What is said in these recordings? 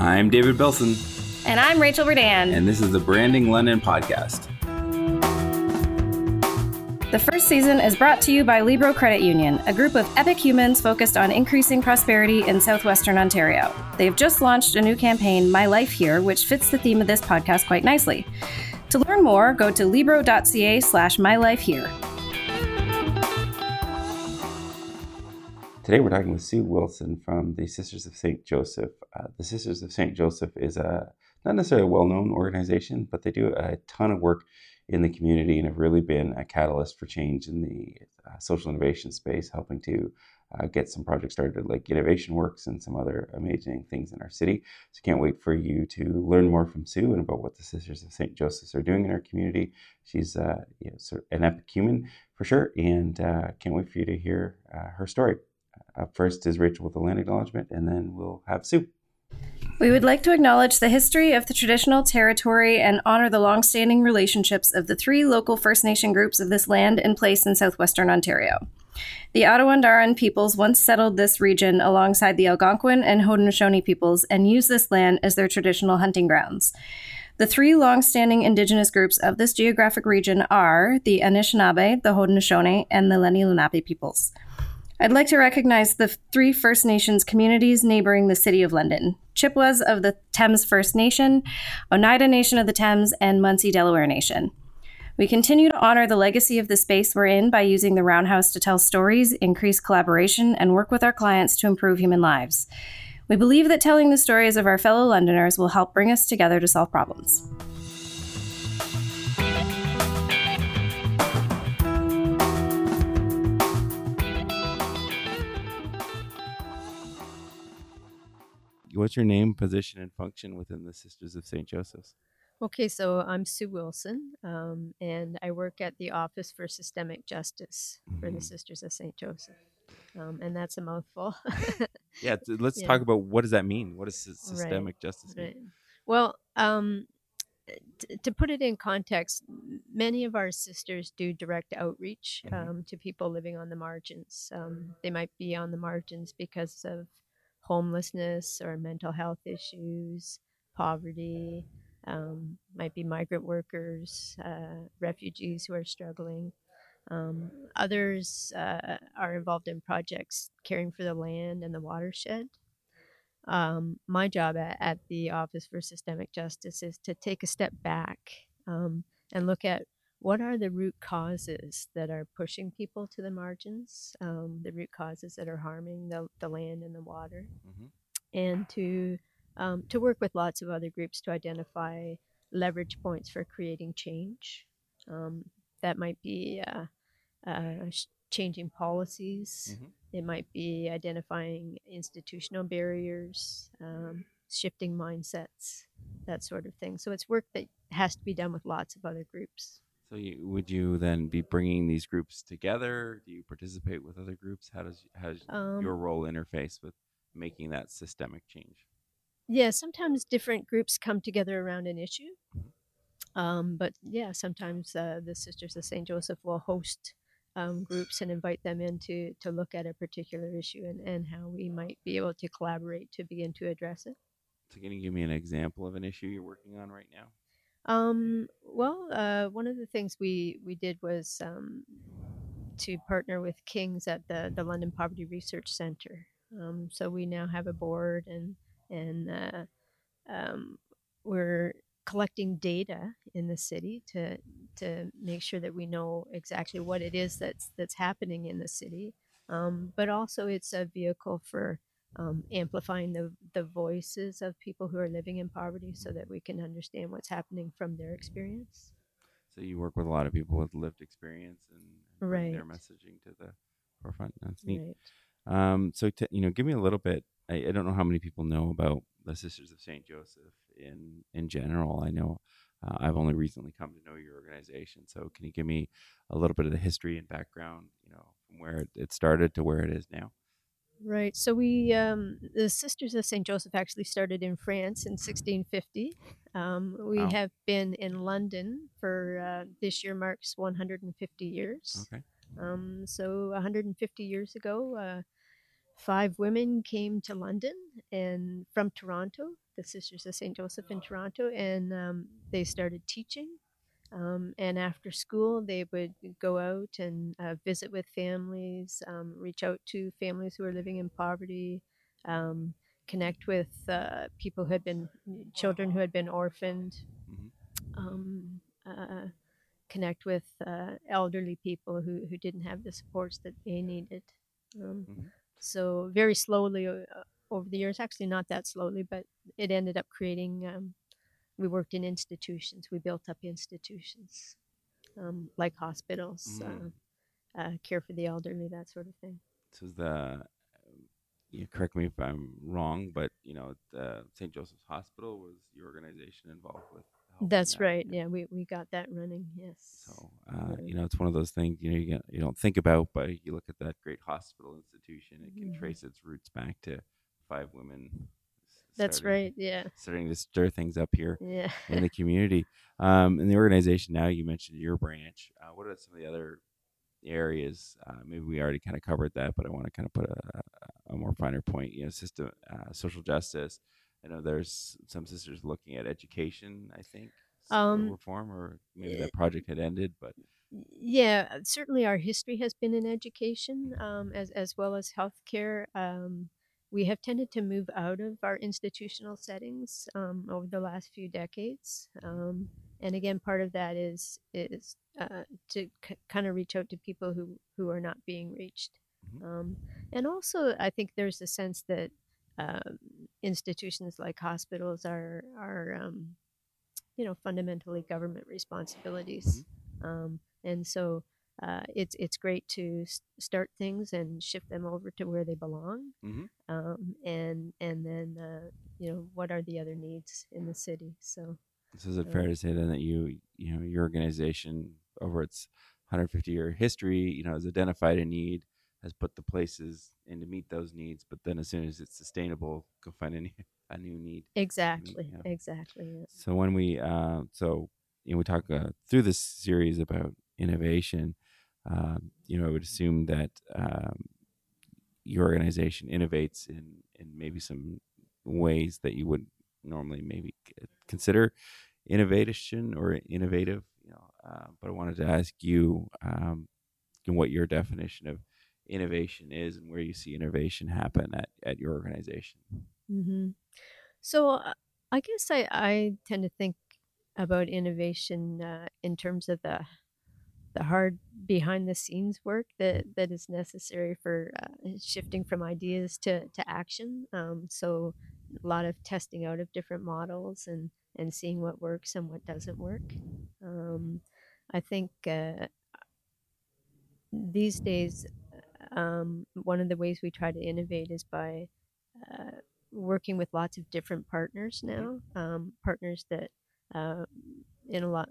I'm David Belson, And I'm Rachel Berdan. and this is the Branding London podcast. The first season is brought to you by Libro Credit Union, a group of epic humans focused on increasing prosperity in southwestern Ontario. They've just launched a new campaign, My Life Here, which fits the theme of this podcast quite nicely. To learn more, go to libro.ca slash mylifehere. Today we're talking with Sue Wilson from the Sisters of St. Joseph. Uh, the Sisters of St. Joseph is a not necessarily a well-known organization, but they do a ton of work in the community and have really been a catalyst for change in the uh, social innovation space, helping to uh, get some projects started like Innovation Works and some other amazing things in our city. So can't wait for you to learn more from Sue and about what the Sisters of St. Joseph's are doing in our community. She's uh, you know, sort of an epic human for sure, and uh, can't wait for you to hear uh, her story. Up first is Rachel with the land acknowledgement, and then we'll have Sue. We would like to acknowledge the history of the traditional territory and honor the long-standing relationships of the three local First Nation groups of this land and place in southwestern Ontario. The Attawandaron peoples once settled this region alongside the Algonquin and Haudenosaunee peoples and used this land as their traditional hunting grounds. The three long-standing Indigenous groups of this geographic region are the Anishinaabe, the Haudenosaunee, and the Lenni Lenape peoples. I'd like to recognize the three First Nations communities neighboring the City of London Chippewas of the Thames First Nation, Oneida Nation of the Thames, and Munsee Delaware Nation. We continue to honor the legacy of the space we're in by using the Roundhouse to tell stories, increase collaboration, and work with our clients to improve human lives. We believe that telling the stories of our fellow Londoners will help bring us together to solve problems. What's your name, position, and function within the Sisters of St. Joseph's? Okay, so I'm Sue Wilson, um, and I work at the Office for Systemic Justice for the Mhm. Sisters of St. Joseph. Um, and that's a mouthful. Yeah, let's Yeah. talk about what does that mean? What does sys- Right, systemic justice mean? right. Well, um, t- to put it in context, many of our sisters do direct outreach Mhm. um, to people living on the margins. Um, they might be on the margins because of homelessness or mental health issues, poverty, um, might be migrant workers, uh, refugees who are struggling. Um, others uh, are involved in projects caring for the land and the watershed. Um, my job at, at the Office for Systemic Justice is to take a step back um, and look at what are the root causes that are pushing people to the margins, um, the root causes that are harming the, the land and the water, Mhm. and to um, to work with lots of other groups to identify leverage points for creating change. Um, that might be uh, uh, changing policies. Mhm. It might be identifying institutional barriers, um, shifting mindsets, that sort of thing. So it's work that has to be done with lots of other groups. So, you, would you then be bringing these groups together? Do you participate with other groups? How does how does Um, your role interface with making that systemic change? Yeah, sometimes different groups come together around an issue. Um, but yeah, sometimes uh, the Sisters of St. Joseph will host um, groups and invite them in to, to look at a particular issue and, and how we might be able to collaborate to begin to address it. So, can you give me an example of an issue you're working on right now? Um, well, uh, one of the things we, we did was um, to partner with Kings at the, the London Poverty Research Center. Um, so we now have a board and and uh, um, we're collecting data in the city to to make sure that we know exactly what it is that's that's happening in the city. Um, but also, it's a vehicle for um, amplifying the, the voices of people who are living in poverty so that we can understand what's happening from their experience. So, you work with a lot of people with lived experience and, and bring their messaging to the forefront. That's neat. Right. Um, so t- you know, give me a little bit. I, I don't know how many people know about the Sisters of Saint Joseph in in general. I know uh, I've only recently come to know your organization. So can you give me a little bit of the history and background? You know, from where it started to where it is now. Right. So we, um, the Sisters of St. Joseph actually started in France in 1650. Um, we Wow. have been in London for uh, this year marks 150 years. Okay. Um, so 150 years ago, uh, five women came to London and from Toronto, the Sisters of St. Joseph in Toronto, and um, they started teaching. Um, and after school, they would go out and uh, visit with families, um, reach out to families who are living in poverty, um, connect with uh, people who had been children who had been orphaned, Mhm. uh, connect with uh, elderly people who, who didn't have the supports that they needed. Um, Mhm. So very slowly uh, over the years, actually not that slowly, but it ended up creating. Um, we worked in institutions. We built up institutions um, like hospitals, Mhm. uh, uh, care for the elderly, that sort of thing. So the you correct me if I'm wrong, but you know, the St. Joseph's Hospital was your organization involved with. That's that, right. Yeah, we, we got that running. Yes. So uh, you know, it's one of those things you know you get, you don't think about, but you look at that great hospital institution. It can Mhm. trace its roots back to five women. That's starting- right. Yeah. Starting to stir things up here Yeah. in the community. Um, in the organization now, you mentioned your branch. Uh, what are some of the other areas? Uh, maybe we already kind of covered that, but I want to kind of put a, a more finer point. You know, system, uh, social justice. I know there's some sisters looking at education. I think Um, reform, or maybe eh, that project had ended, but yeah certainly our history has been in education um, as, as well as healthcare um, we have tended to move out of our institutional settings um, over the last few decades um, and again part of that is is uh, to k- kind of reach out to people who who are not being reached Mhm. um, and also i think there's a sense that um, institutions like hospitals are are um, you know fundamentally government responsibilities um, and so uh, it's it's great to s- start things and shift them over to where they belong Mhm. um, and and then uh, you know what are the other needs in the city so So is it Uh, fair to say then that you, you know, your organization over its 150 year history, you know, has identified a need, has put the places in to meet those needs, but then as soon as it's sustainable, go find a new, a new need. exactly yeah. exactly yeah. So when we, uh, so you know, we talk uh, through this series about innovation. Um, you know, I would assume that um, your organization innovates in in maybe some ways that you would normally maybe consider innovation or innovative. You know, uh, but I wanted to ask you um, what your definition of innovation is and where you see innovation happen at, at your organization. hmm So uh, I guess I, I tend to think about innovation uh, in terms of the the hard behind the scenes work that, that is necessary for uh, shifting from ideas to, to action. Um, so a lot of testing out of different models and, and seeing what works and what doesn't work. Um, I think uh, these days, um, one of the ways we try to innovate is by uh, working with lots of different partners now, um, partners that uh, in a lot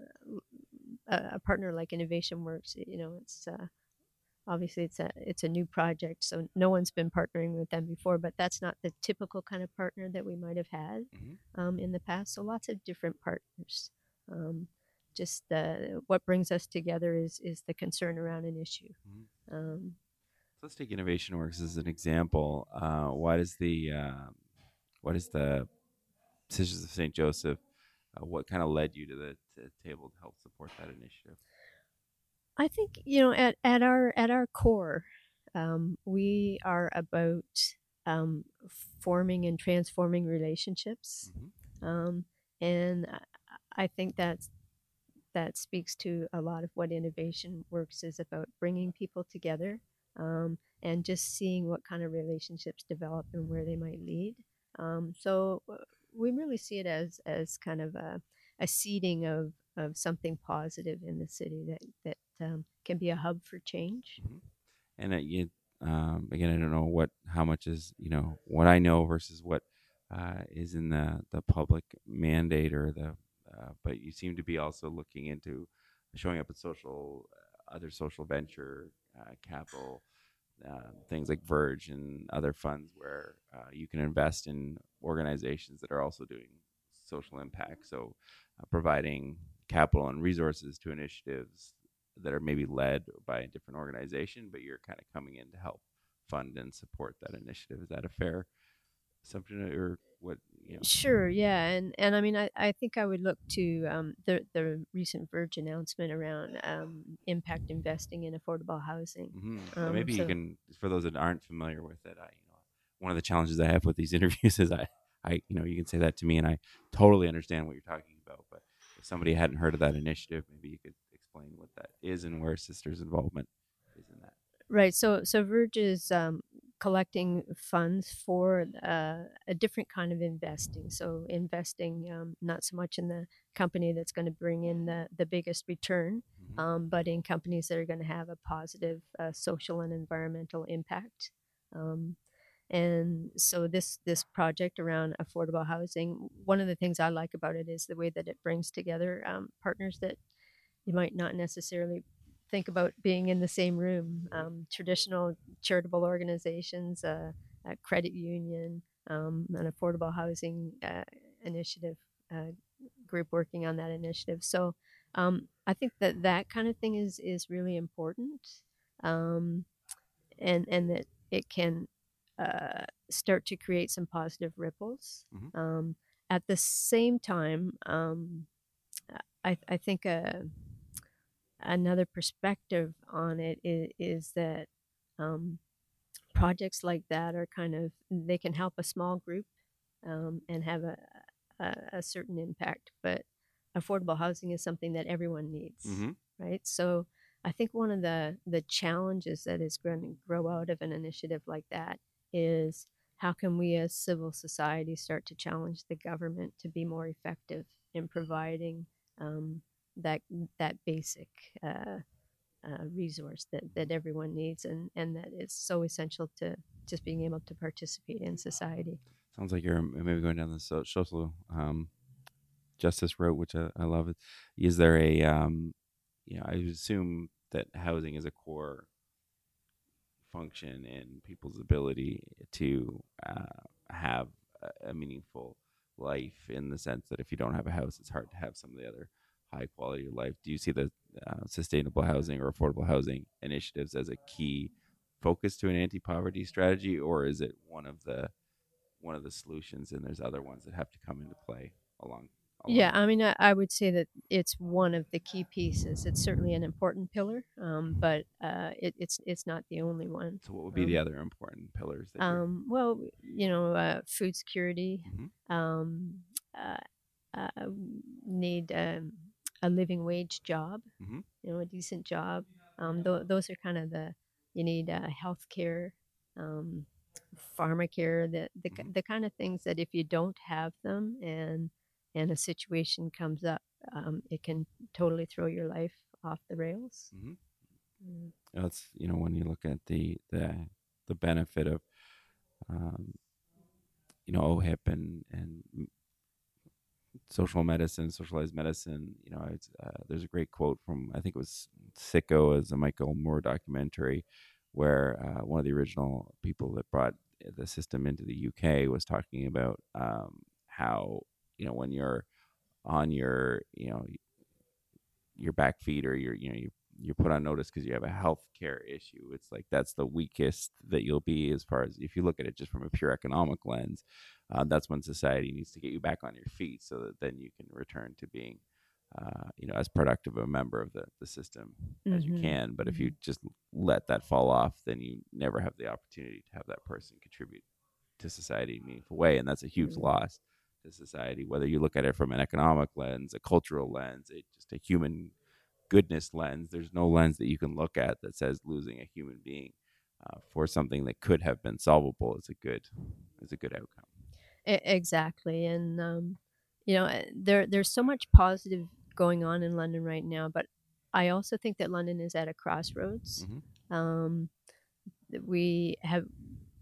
a, a partner like Innovation Works, you know, it's uh, obviously it's a it's a new project, so no one's been partnering with them before. But that's not the typical kind of partner that we might have had Mhm. um, in the past. So lots of different partners. Um, just uh, what brings us together is is the concern around an issue. Mhm. Um, So let's take Innovation Works as an example. Uh, what is the um what is the Sisters of St. Joseph? Uh, what kind of led you to the to table to help support that initiative? I think you know at, at our at our core, um, we are about um, forming and transforming relationships, Mhm. um, and I- think that's that speaks to a lot of what innovation works is about bringing people together um, and just seeing what kind of relationships develop and where they might lead. Um, so uh, we really see it as as kind of a, a seeding of of something positive in the city that that um, can be a hub for change. And uh, you, um, again, I don't know what how much is you know what I know versus what uh, is in the the public mandate or the. Uh, but you seem to be also looking into showing up at social other social venture uh, capital uh, things like Verge and other funds where uh, you can invest in organizations that are also doing social impact. So, uh, providing capital and resources to initiatives that are maybe led by a different organization, but you're kind of coming in to help fund and support that initiative. Is that a fair assumption, or what? You know? Sure, yeah, and and I mean, I, I think I would look to um, the the recent Verge announcement around um, impact investing in affordable housing. Mm-hmm. Um, Maybe you can, for those that aren't familiar with it, I, you know, one of the challenges I have with these interviews is I, I, you know, you can say that to me, and I totally understand what you're talking about. But if somebody hadn't heard of that initiative, maybe you could explain what that is and where sisters' involvement is in that. Right. So so Verge is um, collecting funds for uh, a different kind of investing. So investing um, not so much in the company that's going to bring in the, the biggest return, Mhm. um, but in companies that are going to have a positive uh, social and environmental impact. Um, and so this this project around affordable housing, one of the things I like about it is the way that it brings together um, partners that you might not necessarily think about being in the same room. Um, traditional charitable organizations, uh, a credit union, um, an affordable housing uh, initiative uh, group working on that initiative. So um, I think that that kind of thing is is really important, um, and and that it can uh, start to create some positive ripples. Mhm. Um, at the same time, um, I, I think a, another perspective on it is, is that um, projects like that are kind of they can help a small group um, and have a, a, a certain impact, but affordable housing is something that everyone needs Mhm. right? So I think one of the the challenges that is going to grow out of an initiative like that is how can we as civil society start to challenge the government to be more effective in providing um, that that basic uh, uh, resource that, that everyone needs and, and that is so essential to just being able to participate in society. Sounds like you're maybe going down the so- social um, justice route, which I, I love. Is there a, um, you know, I assume that housing is a core function in people's ability to uh, have a meaningful life in the sense that if you don't have a house, it's hard to have some of the other high quality of life. Do you see the uh, sustainable housing or affordable housing initiatives as a key focus to an anti-poverty strategy, or is it one of the one of the solutions, and there's other ones that have to come into play along. along Yeah, I mean, I, I would say that it's one of the key pieces. It's certainly an important pillar, um, but uh, it, it's it's not the only one. So, what would be the other important pillars? That Um, well, you know, uh, food security, Mhm. um, uh, uh, need um, a living wage job, Mhm. you know, a decent job. Um, th- those are kind of the you need uh, health care, um, pharmacare, the the, ki- Mhm. the kind of things that if you don't have them and and a situation comes up, um, it can totally throw your life off the rails. Mhm. Mm. that's you know when you look at the the the benefit of um, you know OHIP and and social medicine, socialized medicine. You know, uh, there's a great quote from I think it was Sicko as a Michael Moore documentary, where uh, one of the original people that brought the system into the UK was talking about um, how you know when you're on your you know your back feet or your you know you you're put on notice because you have a health care issue. It's like that's the weakest that you'll be as far as if you look at it just from a pure economic lens. Uh, that's when society needs to get you back on your feet so that then you can return to being, uh, you know, as productive a member of the, the system as you Mhm. can. But if you just let that fall off, then you never have the opportunity to have that person contribute to society in a meaningful way. And that's a huge Mhm. loss to society, whether you look at it from an economic lens, a cultural lens, a, just a human goodness lens. There's no lens that you can look at that says losing a human being uh, for something that could have been solvable is a good is a good outcome. Exactly, and um, you know, uh, there there's so much positive going on in London right now, but I also think that London is at a crossroads. Mhm. Um, we have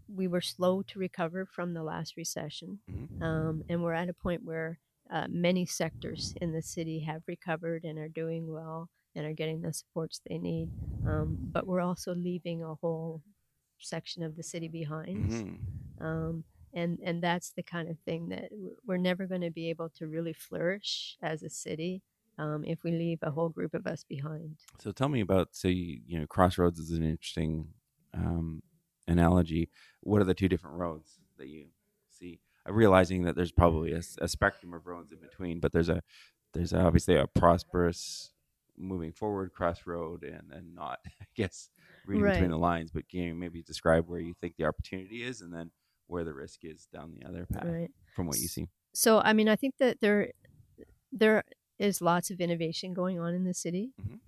we were slow to recover from the last recession, Mhm. um, and we're at a point where uh, many sectors in the city have recovered and are doing well and are getting the supports they need. Um, but we're also leaving a whole section of the city behind Mhm. um, and and that's the kind of thing that we're never going to be able to really flourish as a city um, if we leave a whole group of us behind. So tell me about so you, you know Crossroads is an interesting um, analogy, what are the two different roads that you see? Realizing that there's probably a, a spectrum of roads in between, but there's a there's obviously a prosperous moving forward crossroad and and not I guess reading Right. between the lines. But can you maybe describe where you think the opportunity is and then where the risk is down the other path Right. from what you see? So I mean, I think that there there is lots of innovation going on in the city. Mhm.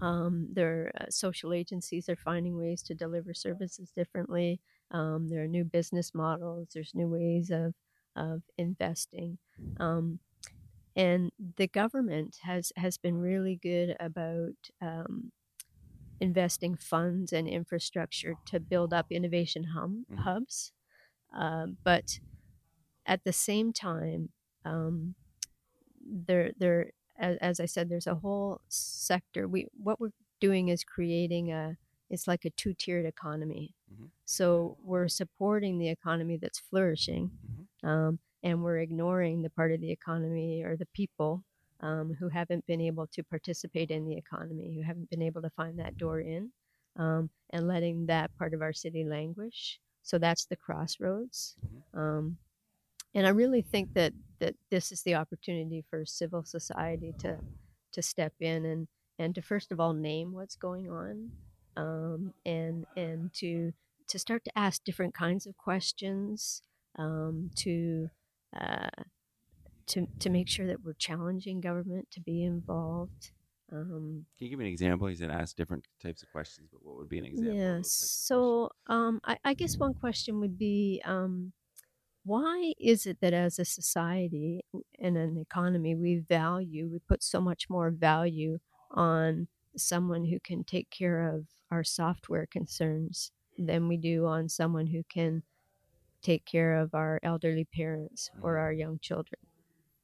Um, there uh, social agencies are finding ways to deliver services differently. Um, there are new business models. There's new ways of of investing. Um, and the government has has been really good about um, investing funds and infrastructure to build up innovation hum, Mhm. hubs. Uh, but at the same time, um, there there as, as I said, there's a whole sector. We what we're doing is creating a it's like a two tiered economy. Mhm. So we're supporting the economy that's flourishing, um, and we're ignoring the part of the economy or the people um, who haven't been able to participate in the economy, who haven't been able to find that door in, um, and letting that part of our city languish. So that's the crossroads. Um, and I really think that, that this is the opportunity for civil society to, to step in and, and to first of all name what's going on um, and, and to, to start to ask different kinds of questions um, to, uh, to, to make sure that we're challenging government to be involved. Um, Can you give me an example? You said ask different types of questions, but what would be an example? yeah. those types of questions? So um, I, I guess one question would be um, why is it that as a society and an economy we value, we put so much more value on someone who can take care of our software concerns than we do on someone who can take care of our elderly parents or Mhm. our young children?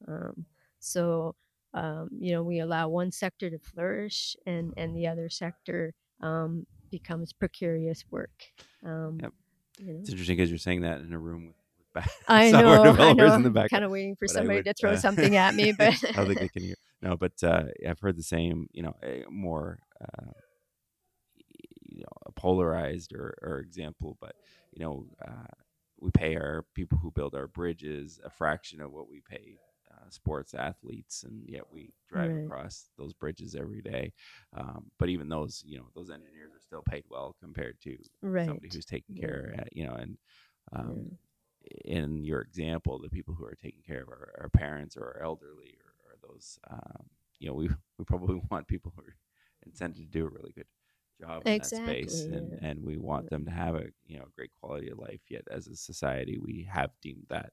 Um, so um, you know we allow one sector to flourish and and the other sector um, becomes precarious work. Um, Yep. you know? It's interesting because you're saying that in a room with, I know, I know. in the back. Kind of waiting for but somebody would, to throw uh, something at me, but I don't think they can hear. No, but uh, I've heard the same. You know, a more uh, you know a polarized or, or example, but you know, uh, we pay our people who build our bridges a fraction of what we pay uh, sports athletes, and yet we drive Right. across those bridges every day. Um, but even those, you know, those engineers are still paid well compared to right. somebody who's taking Yeah. care, uh, you know, and Yeah. um, in your example, the people who are taking care of our, our parents or our elderly or, or those, um, you know, we we probably want people who are intended to do a really good job in that space, and, and we want them to have a you know great quality of life. Yet, as a society, we have deemed that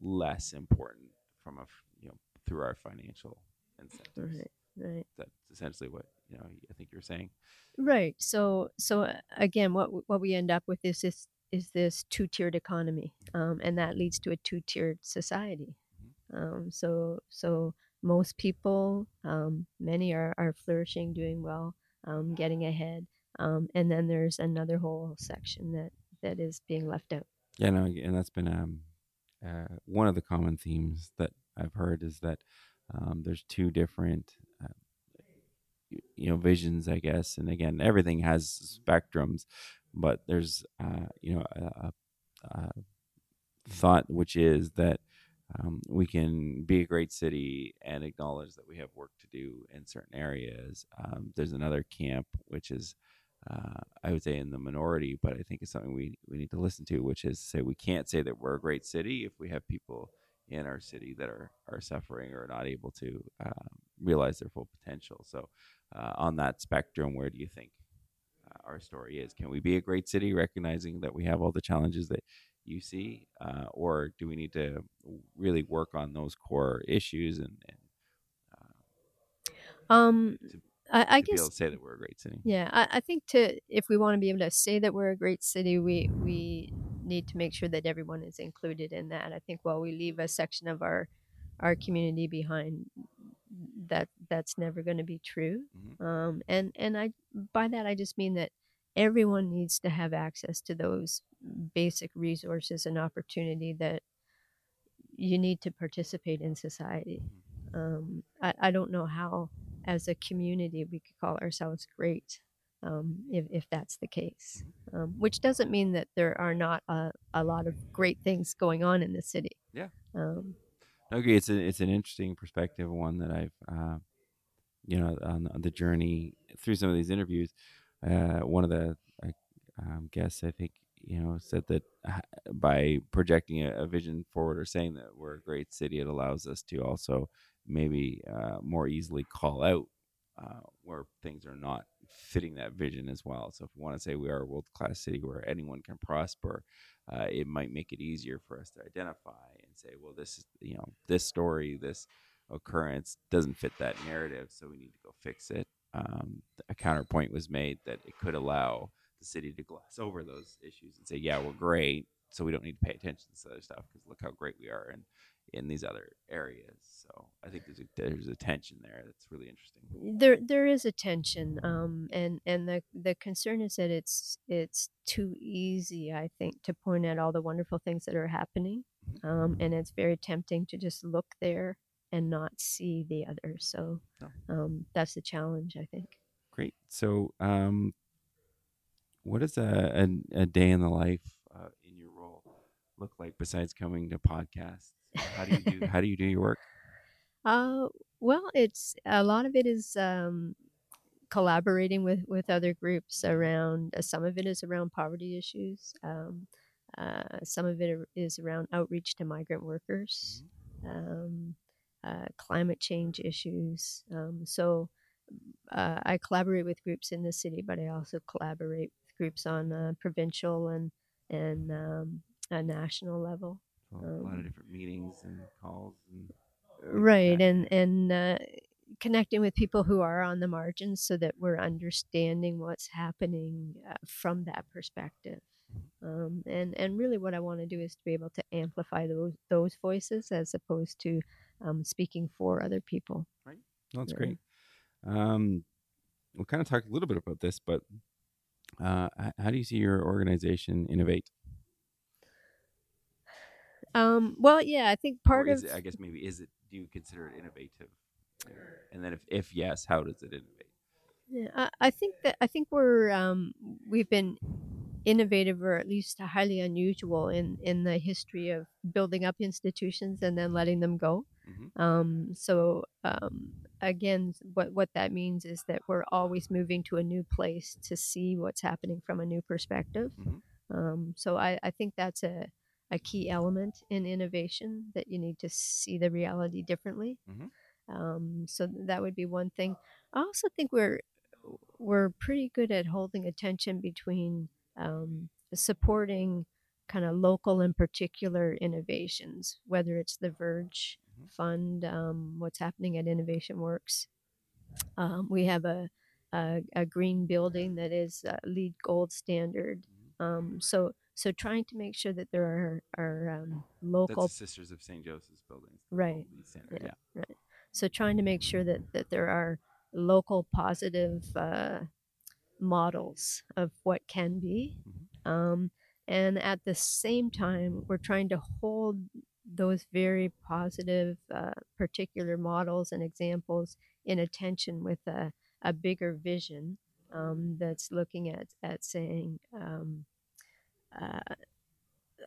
less important from a you know through our financial incentives. Right, right. That's essentially what you know. I think you're saying. Right. So so uh, again, what what we end up with is this is this two tiered economy, um, and that leads to a two tiered society. Um, so so most people, um, many are are flourishing, doing well, um, getting ahead, um, and then there's another whole section that that is being left out. Yeah, no, and that's been um, uh, one of the common themes that I've heard is that um, there's two different, uh, you know, visions, I guess. And again, everything has spectrums, but there's, uh, you know, a, a, a thought which is that um, we can be a great city and acknowledge that we have work to do in certain areas. Um, there's another camp which is uh, I would say in the minority, but I think it's something we, we need to listen to, which is say we can't say that we're a great city if we have people in our city that are, are suffering or not able to um, realize their full potential. So, uh, on that spectrum, where do you think uh, our story is? Can we be a great city, recognizing that we have all the challenges that you see, uh, or do we need to really work on those core issues and, and uh, Um, To- I, I to be guess able to say that we're a great city? Yeah, I, I think to if we want to be able to say that we're a great city, we we need to make sure that everyone is included in that. I think while we leave a section of our our community behind, that that's never going to be true. Mhm. Um, and and I by that I just mean that everyone needs to have access to those basic resources and opportunity that you need to participate in society. Um, I, I don't know how, as a community, we could call ourselves great um, if, if that's the case. Um, which doesn't mean that there are not a, a lot of great things going on in the city. Yeah. Um, agree. It's a, it's an interesting perspective, one that I've, uh, you know, on, on, the journey through some of these interviews. Uh, one of the uh, um, guests, I think, you know, said that uh, by projecting a, a, vision forward or saying that we're a great city, it allows us to also maybe uh, more easily call out uh, where things are not fitting that vision as well. So if we want to say we are a world class city where anyone can prosper, uh, it might make it easier for us to identify and say, well, this is you know this story, this occurrence doesn't fit that narrative, so we need to go fix it. Um, a counterpoint was made that it could allow the city to gloss over those issues and say, yeah, we're great, so we don't need to pay attention to this other stuff because look how great we are, and in these other areas. So I think there's a, there's a tension there that's really interesting. There there is a tension, um, and and the the concern is that it's it's too easy, I think, to point out all the wonderful things that are happening, mm-hmm. um, and it's very tempting to just look there and not see the other. So um, that's the challenge, I think. Great. So, um, what is a, a, a day in the life uh, in your role look like besides coming to podcasts? How do you do? how do you do your work? Uh, well, it's a lot of it is um, collaborating with with other groups around. Uh, some of it is around poverty issues. Um, uh, some of it is around outreach to migrant workers, mm-hmm. um, uh, climate change issues. Um, so uh, I collaborate with groups in the city, but I also collaborate with groups on uh, provincial and and um, a national level a lot of um, different meetings and calls and right and and uh, connecting with people who are on the margins so that we're understanding what's happening uh, from that perspective um, and and really what I want to do is to be able to amplify those those voices as opposed to um, speaking for other people. Right. Well, that's great. Um, we'll kind of talk a little bit about this, but uh, how do you see your organization innovate? Um, well, yeah, I think part of it, I guess maybe is it do you consider it innovative? And then if, if yes, how does it innovate? Yeah, I, I think that I think we're um, we've been innovative or at least highly unusual in in the history of building up institutions and then letting them go. Mm-hmm. Um, so um, again, what what that means is that we're always moving to a new place to see what's happening from a new perspective. Mm-hmm. Um, so I, I think that's a a key element in innovation that you need to see the reality differently. Mm-hmm. Um, so that would be one thing. I also think we're we're pretty good at holding attention between um, supporting kind of local and particular innovations, whether it's the Verge mm-hmm. Fund, um, what's happening at Innovation Works. Um, we have a, a, a green building that is LEED gold standard. Mm-hmm. Um, so so trying to make sure that there are are um, local Sisters of St. Joseph's buildings, right? Yeah, yeah, right. So trying to make sure that that there are local positive uh, models of what can be, mm-hmm. um, and at the same time, we're trying to hold those very positive, uh, particular models and examples in attention with a, a bigger vision um, that's looking at at saying. Um, uh,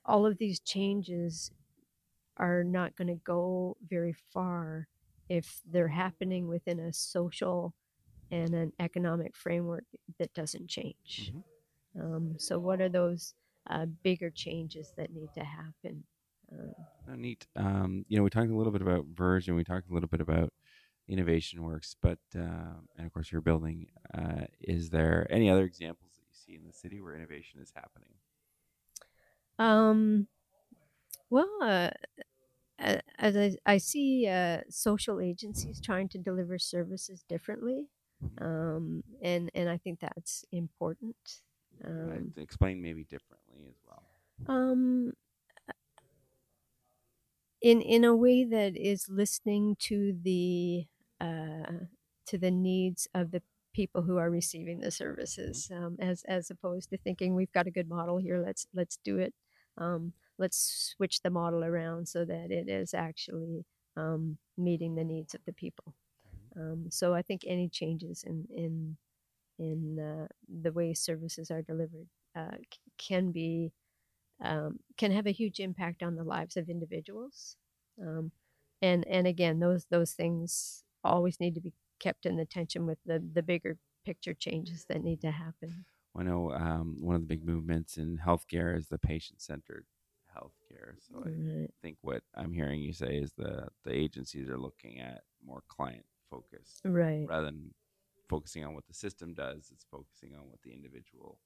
all of these changes are not going to go very far if they're happening within a social and an economic framework that doesn't change. Mm-hmm. Um, so, what are those uh, bigger changes that need to happen? Uh, oh, neat. Um, you know, we talked a little bit about Verge, we talked a little bit about innovation works, but uh, and of course, your building. Uh, is there any other examples that you see in the city where innovation is happening? Um, well, uh, as I, I see uh, social agencies trying to deliver services differently, mm-hmm. um, and and I think that's important. Um, explain maybe differently as well. Um, in in a way that is listening to the uh, to the needs of the people who are receiving the services, um, as as opposed to thinking we've got a good model here, let's let's do it um, let's switch the model around so that it is actually um, meeting the needs of the people. Um, so I think any changes in in in uh, the way services are delivered uh, c- can be um, can have a huge impact on the lives of individuals. Um, and and again, those those things always need to be kept in attention with the the bigger picture changes that need to happen. I know um, one of the big movements in healthcare is the patient-centered healthcare. So I think what I'm hearing you say is the the agencies are looking at more client focused Right. rather than focusing on what the system does. It's focusing on what the individual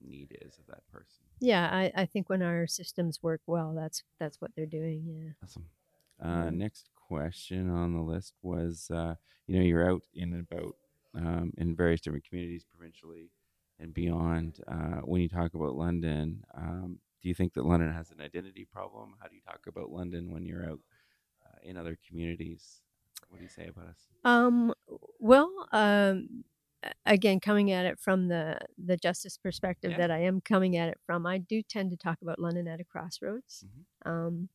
need is of that person. Yeah, I, I think when our systems work well, that's that's what they're doing. Yeah. Awesome. Uh, next question on the list was, uh, you know, you're out in and about um, in various different communities, provincially and beyond. Uh, when you talk about London, um, do you think that London has an identity problem? How do you talk about London when you're out uh, in other communities? What do you say about us? Um. Well. Um. Again, coming at it from the the justice perspective Yeah. that I am coming at it from, I do tend to talk about London at a crossroads. Mhm. Um.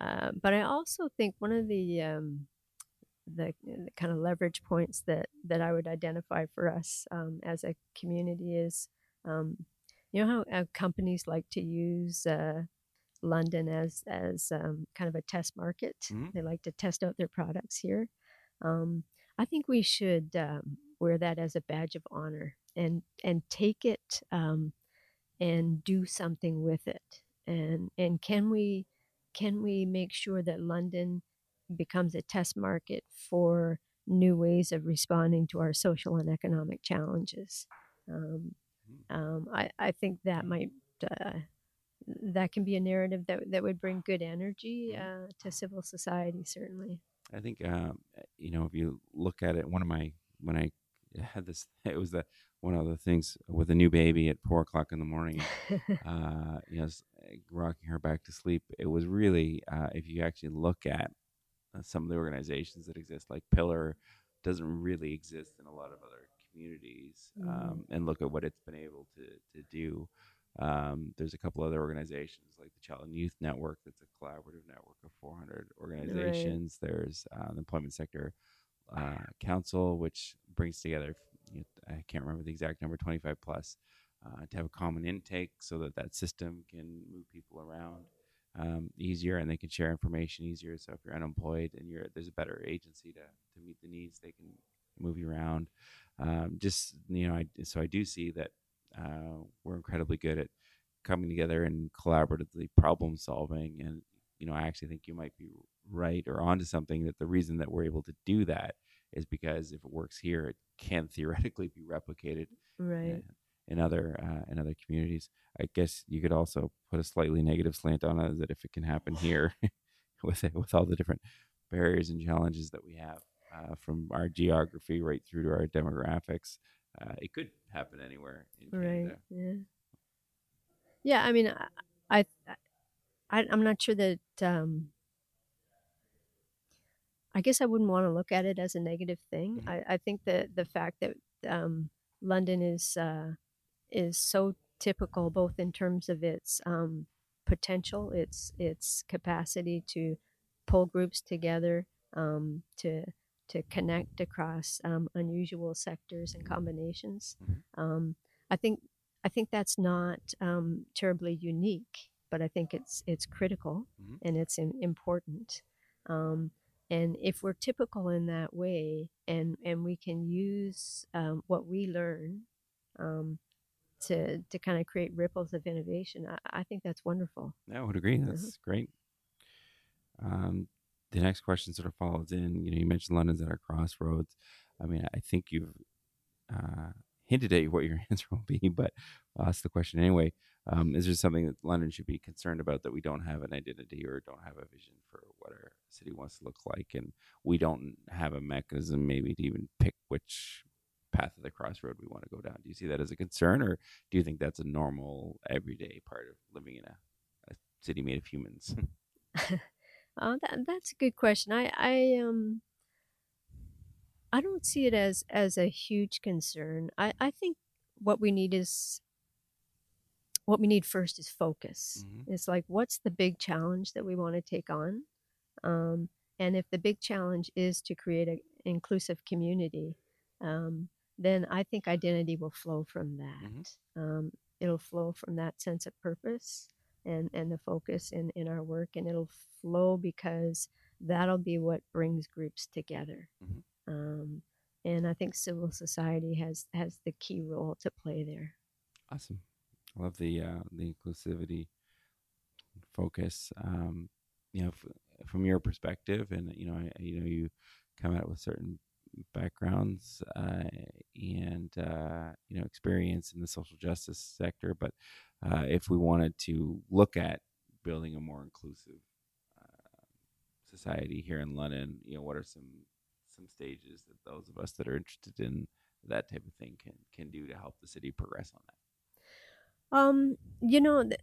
Uh, but I also think one of the um, the, the kind of leverage points that that I would identify for us um, as a community is, um, you know how uh, companies like to use uh, London as as um, kind of a test market. Mhm. They like to test out their products here. Um, I think we should um, wear that as a badge of honor and and take it um, and do something with it. And and can we can we make sure that London becomes a test market for new ways of responding to our social and economic challenges? Um, Mm. um, I, I think that might uh, that can be a narrative that that would bring good energy uh, to civil society. Certainly. I think um, uh, you know if you look at it, one of my when I had this, it was the one of the things with a new baby at four o'clock in the morning. uh, you know, uh, rocking her back to sleep. It was really, uh, if you actually look at some of the organizations that exist, like Pillar, doesn't really exist in a lot of other communities, Mm. um, and look at what it's been able to to do. Um, there's a couple other organizations like the Child and Youth Network, that's a collaborative network of 400 organizations. There's uh, the Employment Sector uh, Council, which brings together, you know, I can't remember the exact number, 25 plus, uh, to have a common intake so that that system can move people around um, easier and they can share information easier. So if you're unemployed and you're there's a better agency to, to meet the needs, they can move you around. Um, just you know, I, so I do see that uh, we're incredibly good at coming together and collaboratively problem solving. And you know, I actually think you might be right or onto something that the reason that we're able to do that is because if it works here, it can theoretically be replicated right. In other uh, in other communities. I guess you could also put a slightly negative slant on it that if it can happen here, with it, with all the different barriers and challenges that we have, uh, from our geography right through to our demographics, uh, it could happen anywhere in Right. Canada. Yeah. Yeah. I mean, I, I, I'm not sure that. Um, I guess I wouldn't want to look at it as a negative thing. Mhm. I, I think that the fact that um, London is uh, is so typical, both in terms of its um, potential, its its capacity to pull groups together, um, to to connect across um, unusual sectors and combinations. Mhm. Um, I think I think that's not um, terribly unique, but I think it's it's critical Mhm. and it's important. Um, and if we're typical in that way, and and we can use um, what we learn um, to to kind of create ripples of innovation, I, I think that's wonderful. I would agree. Mhm. That's great. Um, the next question sort of follows in. You know, you mentioned London's at our crossroads. I mean, I think you've uh, hinted at what your answer will be, but I'll ask the question anyway. Um, is there something that London should be concerned about that we don't have an identity or don't have a vision for what our city wants to look like, and we don't have a mechanism maybe to even pick which path of the crossroad we want to go down? Do you see that as a concern, or do you think that's a normal, everyday part of living in a, a city made of humans? Uh, that, that's a good question. I, I um I don't see it as as a huge concern. I, I think what we need is what we need first is focus. Mhm. It's like what's the big challenge that we want to take on, um, and if the big challenge is to create an inclusive community, um, then I think identity will flow from that. Mhm. Um, it'll flow from that sense of purpose and, and the focus in, in our work, and it'll flow because that'll be what brings groups together. Mhm. Um, and I think civil society has has the key role to play there. Awesome. I love the uh, the inclusivity focus. Um, you know, f- from your perspective, and you know, I, you know, you come out with certain backgrounds uh, and uh, you know experience in the social justice sector. But uh, if we wanted to look at building a more inclusive uh, society here in London, you know, what are some some stages that those of us that are interested in that type of thing can can do to help the city progress on that? Um, you know, the,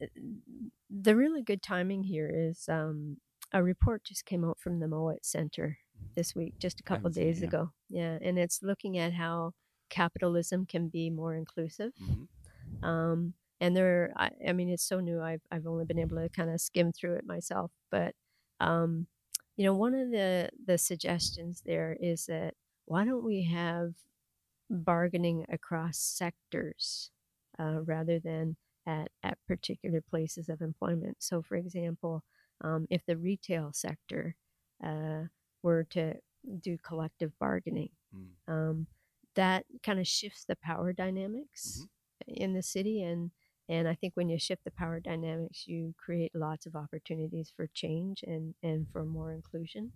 the really good timing here is um, a report just came out from the Mowat Center. This week, just a couple days ago. Yeah, and it's looking at how capitalism can be more inclusive. Mhm. Um, and there, I, I mean, it's so new. I've I've only been able to kind of skim through it myself, but um, you know, one of the the suggestions there is that why don't we have bargaining across sectors uh, rather than at, at particular places of employment. So, for example, um, if the retail sector uh, were to do collective bargaining, Mm. um, that kind of shifts the power dynamics in the city. And, and I think when you shift the power dynamics, you create lots of opportunities for change and, and for more inclusion.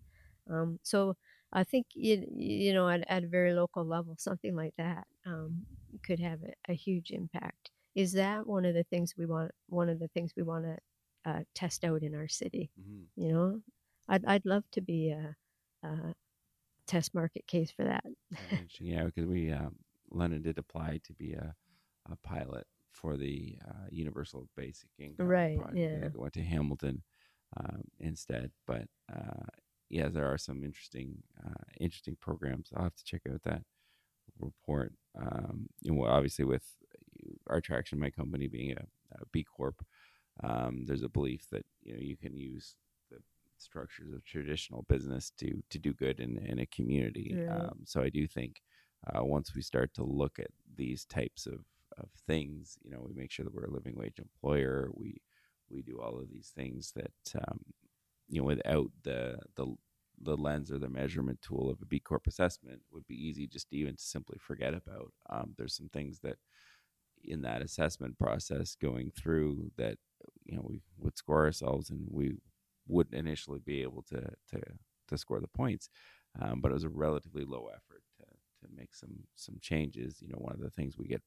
Um, so I think you, you know at, at a very local level, something like that um, could have a, a huge impact. Is that one of the things we want? One of the things we want to uh, test out in our city. Mhm. You know, I'd I'd love to be a, a test market case for that. Yeah, because we um, London did apply to be a, a pilot for the uh, universal basic income Right, project. yeah. It went to Hamilton um, instead, but uh, yeah, there are some interesting uh, interesting programs. I'll have to check out that report. Um, you know, obviously with our traction, my company being a, a B Corp, um, there's a belief that you know you can use structures of traditional business to to do good in, in a community. Um, so I do think uh, once we start to look at these types of, of things, you know, we make sure that we're a living wage employer. We we do all of these things that um, you know without the the the lens or the measurement tool of a B Corp assessment would be easy just even to simply forget about. Um, there's some things that in that assessment process going through that you know we would score ourselves and we wouldn't initially be able to to to score the points um, but it was a relatively low effort to to make some some changes. You know one of the things we get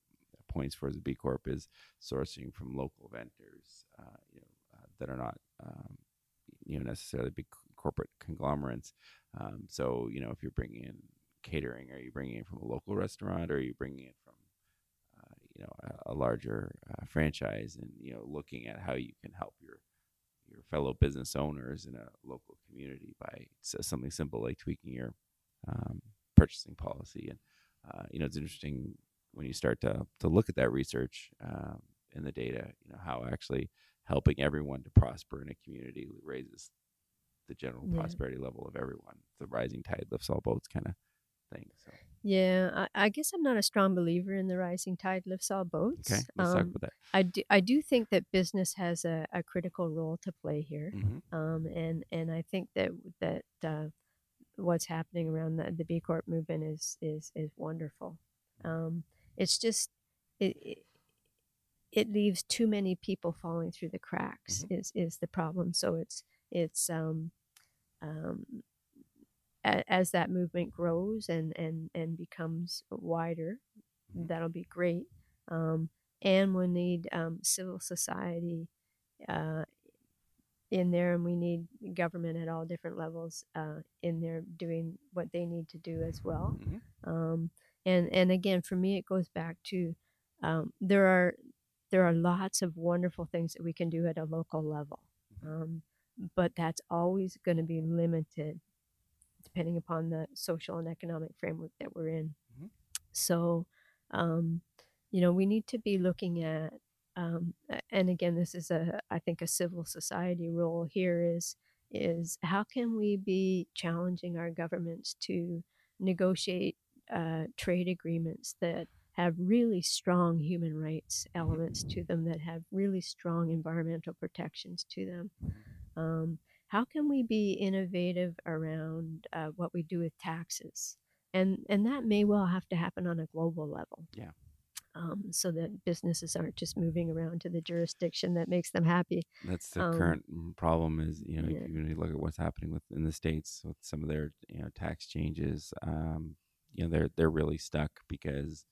points for as a B Corp is sourcing from local vendors uh, you know uh, that are not um, you know necessarily big corporate conglomerates. Um, so you know if you're bringing in catering are you bringing it from a local restaurant or are you bringing it from uh, you know a, a larger uh, franchise? And you know looking at how you can help your your fellow business owners in a local community by something simple like tweaking your um, purchasing policy and uh, you know it's interesting when you start to to look at that research um, and the data you know how actually helping everyone to prosper in a community raises the general Yeah. prosperity level of everyone the rising tide lifts all boats kind of thing so Yeah, I, I guess I'm not a strong believer in the rising tide lifts all boats. okay let's talk Um, about that I do I do think that business has a, a critical role to play here. hmm um, and and I think that that uh, what's happening around the, the B Corp movement is is is wonderful. Um, it's just it, it it leaves too many people falling through the cracks is is the problem. So it's it's um, um, a, as that movement grows and and and becomes wider, Mhm. that'll be great. Um, and we'll need um, civil society uh, in there, and we need government at all different levels uh, in there doing what they need to do as well. Mhm. Um, and and again, for me, it goes back to um, there are there are lots of wonderful things that we can do at a local level, um, but that's always going to be limited depending upon the social and economic framework that we're in. Mhm. So, um, you know, we need to be looking at, um, and again, this is a, I think, a civil society role here is is how can we be challenging our governments to negotiate uh, trade agreements that have really strong human rights elements to them, that have really strong environmental protections to them. Um, how can we be innovative around uh, what we do with taxes? And and that may well have to happen on a global level. Yeah. Um, so that businesses aren't just moving around to the jurisdiction that makes them happy. That's the Um, current mm, problem. Is you know yeah. if you look at what's happening with in the states with some of their you know tax changes. Um, you know they're they're really stuck because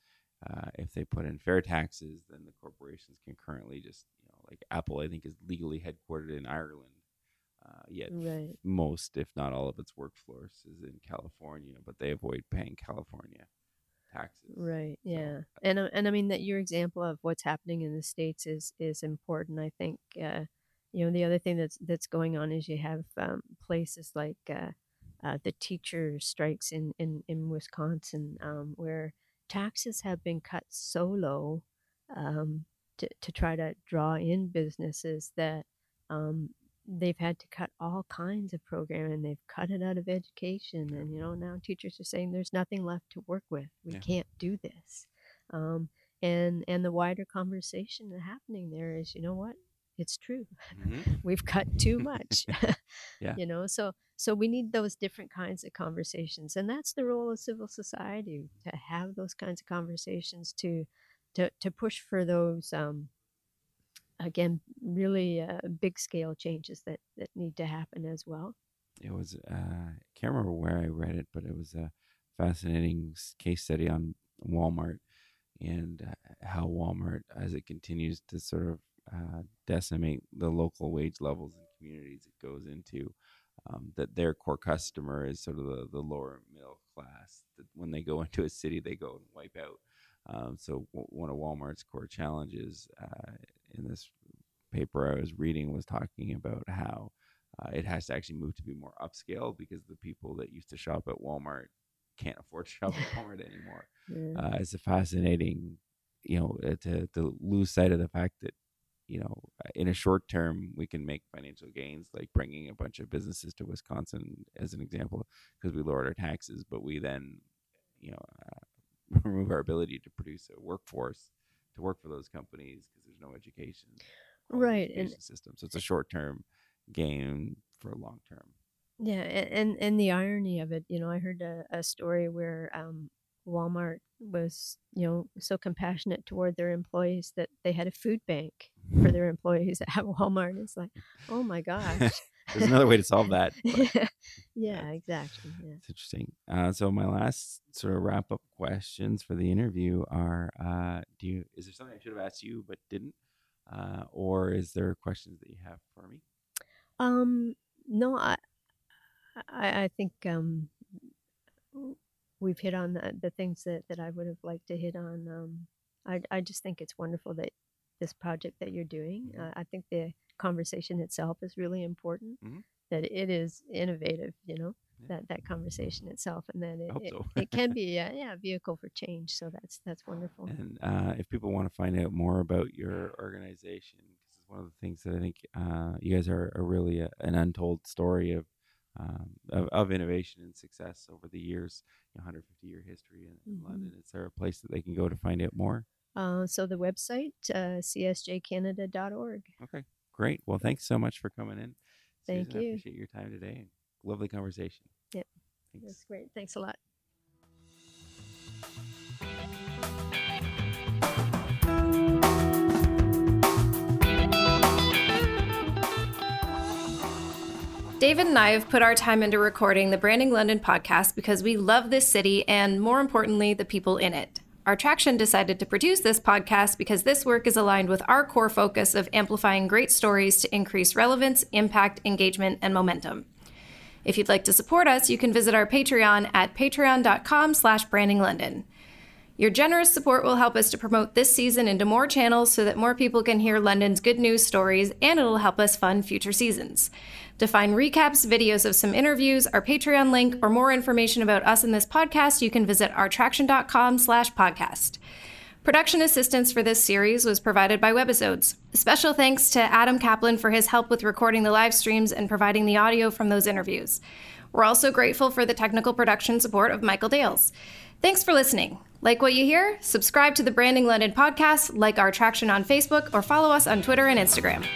uh, if they put in fair taxes, then the corporations can currently just you know like Apple, I think, is legally headquartered in Ireland. Uh, yet Right. most, if not all, of its workforce is in California, but they avoid paying California taxes. Right. So, Yeah. And uh, and I mean that your example of what's happening in the states is is important. I think uh, you know the other thing that's that's going on is you have um, places like uh, uh, the teacher strikes in in in Wisconsin um, where taxes have been cut so low um, to to try to draw in businesses that um, they've had to cut all kinds of programming. They've cut it out of education, and you know now teachers are saying there's nothing left to work with. We Yeah. can't do this. Um, and and the wider conversation that's happening there is, you know what? It's true. Mhm. We've cut too much. Yeah. You know, so so we need those different kinds of conversations, and that's the role of civil society to have those kinds of conversations to to to push for those. Um, again really uh, big scale changes that that need to happen as well it was uh, I can't remember where I read it, but it was a fascinating case study on Walmart and uh, how Walmart, as it continues to sort of uh, decimate the local wage levels in communities it goes into, um, that their core customer is sort of the, the lower middle class. That when they go into a city, they go and wipe out. Um, so w- one of Walmart's core challenges uh, in this paper I was reading was talking about how uh, it has to actually move to be more upscale because the people that used to shop at Walmart can't afford to shop at Walmart anymore. Yeah. Uh, it's a fascinating, you know, uh, to, to lose sight of the fact that, you know, uh, in a short term, we can make financial gains, like bringing a bunch of businesses to Wisconsin, as an example, because we lowered our taxes, but we then, you know, uh, remove our ability to produce a workforce to work for those companies because there's no education, Right, and- education system. So it's a short term gain for a long term. Yeah, and and the irony of it, you know, I heard a, a story where um, Walmart was, you know, so compassionate toward their employees that they had a food bank for their employees at Walmart. It's like, oh my gosh. There's another way to solve that. but yeah, exactly. Yeah. It's interesting. Uh, so my last sort of wrap up questions for the interview are: uh, Do you is there something I should have asked you but didn't, uh, or is there questions that you have for me? Um, no, I, I, I think um, we've hit on the, the things that, that I would have liked to hit on. Um, I, I just think it's wonderful that this project that you're doing. Mhm. Uh, I think the conversation itself is really important. Mhm. That it is innovative, you know, Yeah. that that conversation itself, and that it, hope it, it can be a, yeah a vehicle for change. So that's that's wonderful. And uh, if people want to find out more about your organization, because it's one of the things that I think uh, you guys are, are really a, an untold story of, um, of of innovation and success over the years. You know, 150 year history in, in Mhm. London. Is there a place that they can go to find out more? Uh, so the website uh, csjcanada.org. Okay, great. Well, thanks so much for coming in. Thank Susan, I you. appreciate your time today. Lovely conversation. Yep. Thanks. That's great. Thanks a lot. David and I have put our time into recording the Branding London podcast because we love this city and, more importantly, the people in it. Our Traction decided to produce this podcast because this work is aligned with our core focus of amplifying great stories to increase relevance, impact, engagement, and momentum. If you'd like to support us, you can visit our Patreon at patreon.com slash brandinglondon. Your generous support will help us to promote this season into more channels so that more people can hear London's good news stories, and it'll help us fund future seasons. To find recaps, videos of some interviews, our Patreon link, or more information about us in this podcast, you can visit ourtraction.com slash podcast. Production assistance for this series was provided by Webisodes. Special thanks to Adam Kaplan for his help with recording the live streams and providing the audio from those interviews. We're also grateful for the technical production support of Michael Dales. Thanks for listening. Like what you hear? Subscribe to the Branding London podcast, like our traction on Facebook, or follow us on Twitter and Instagram.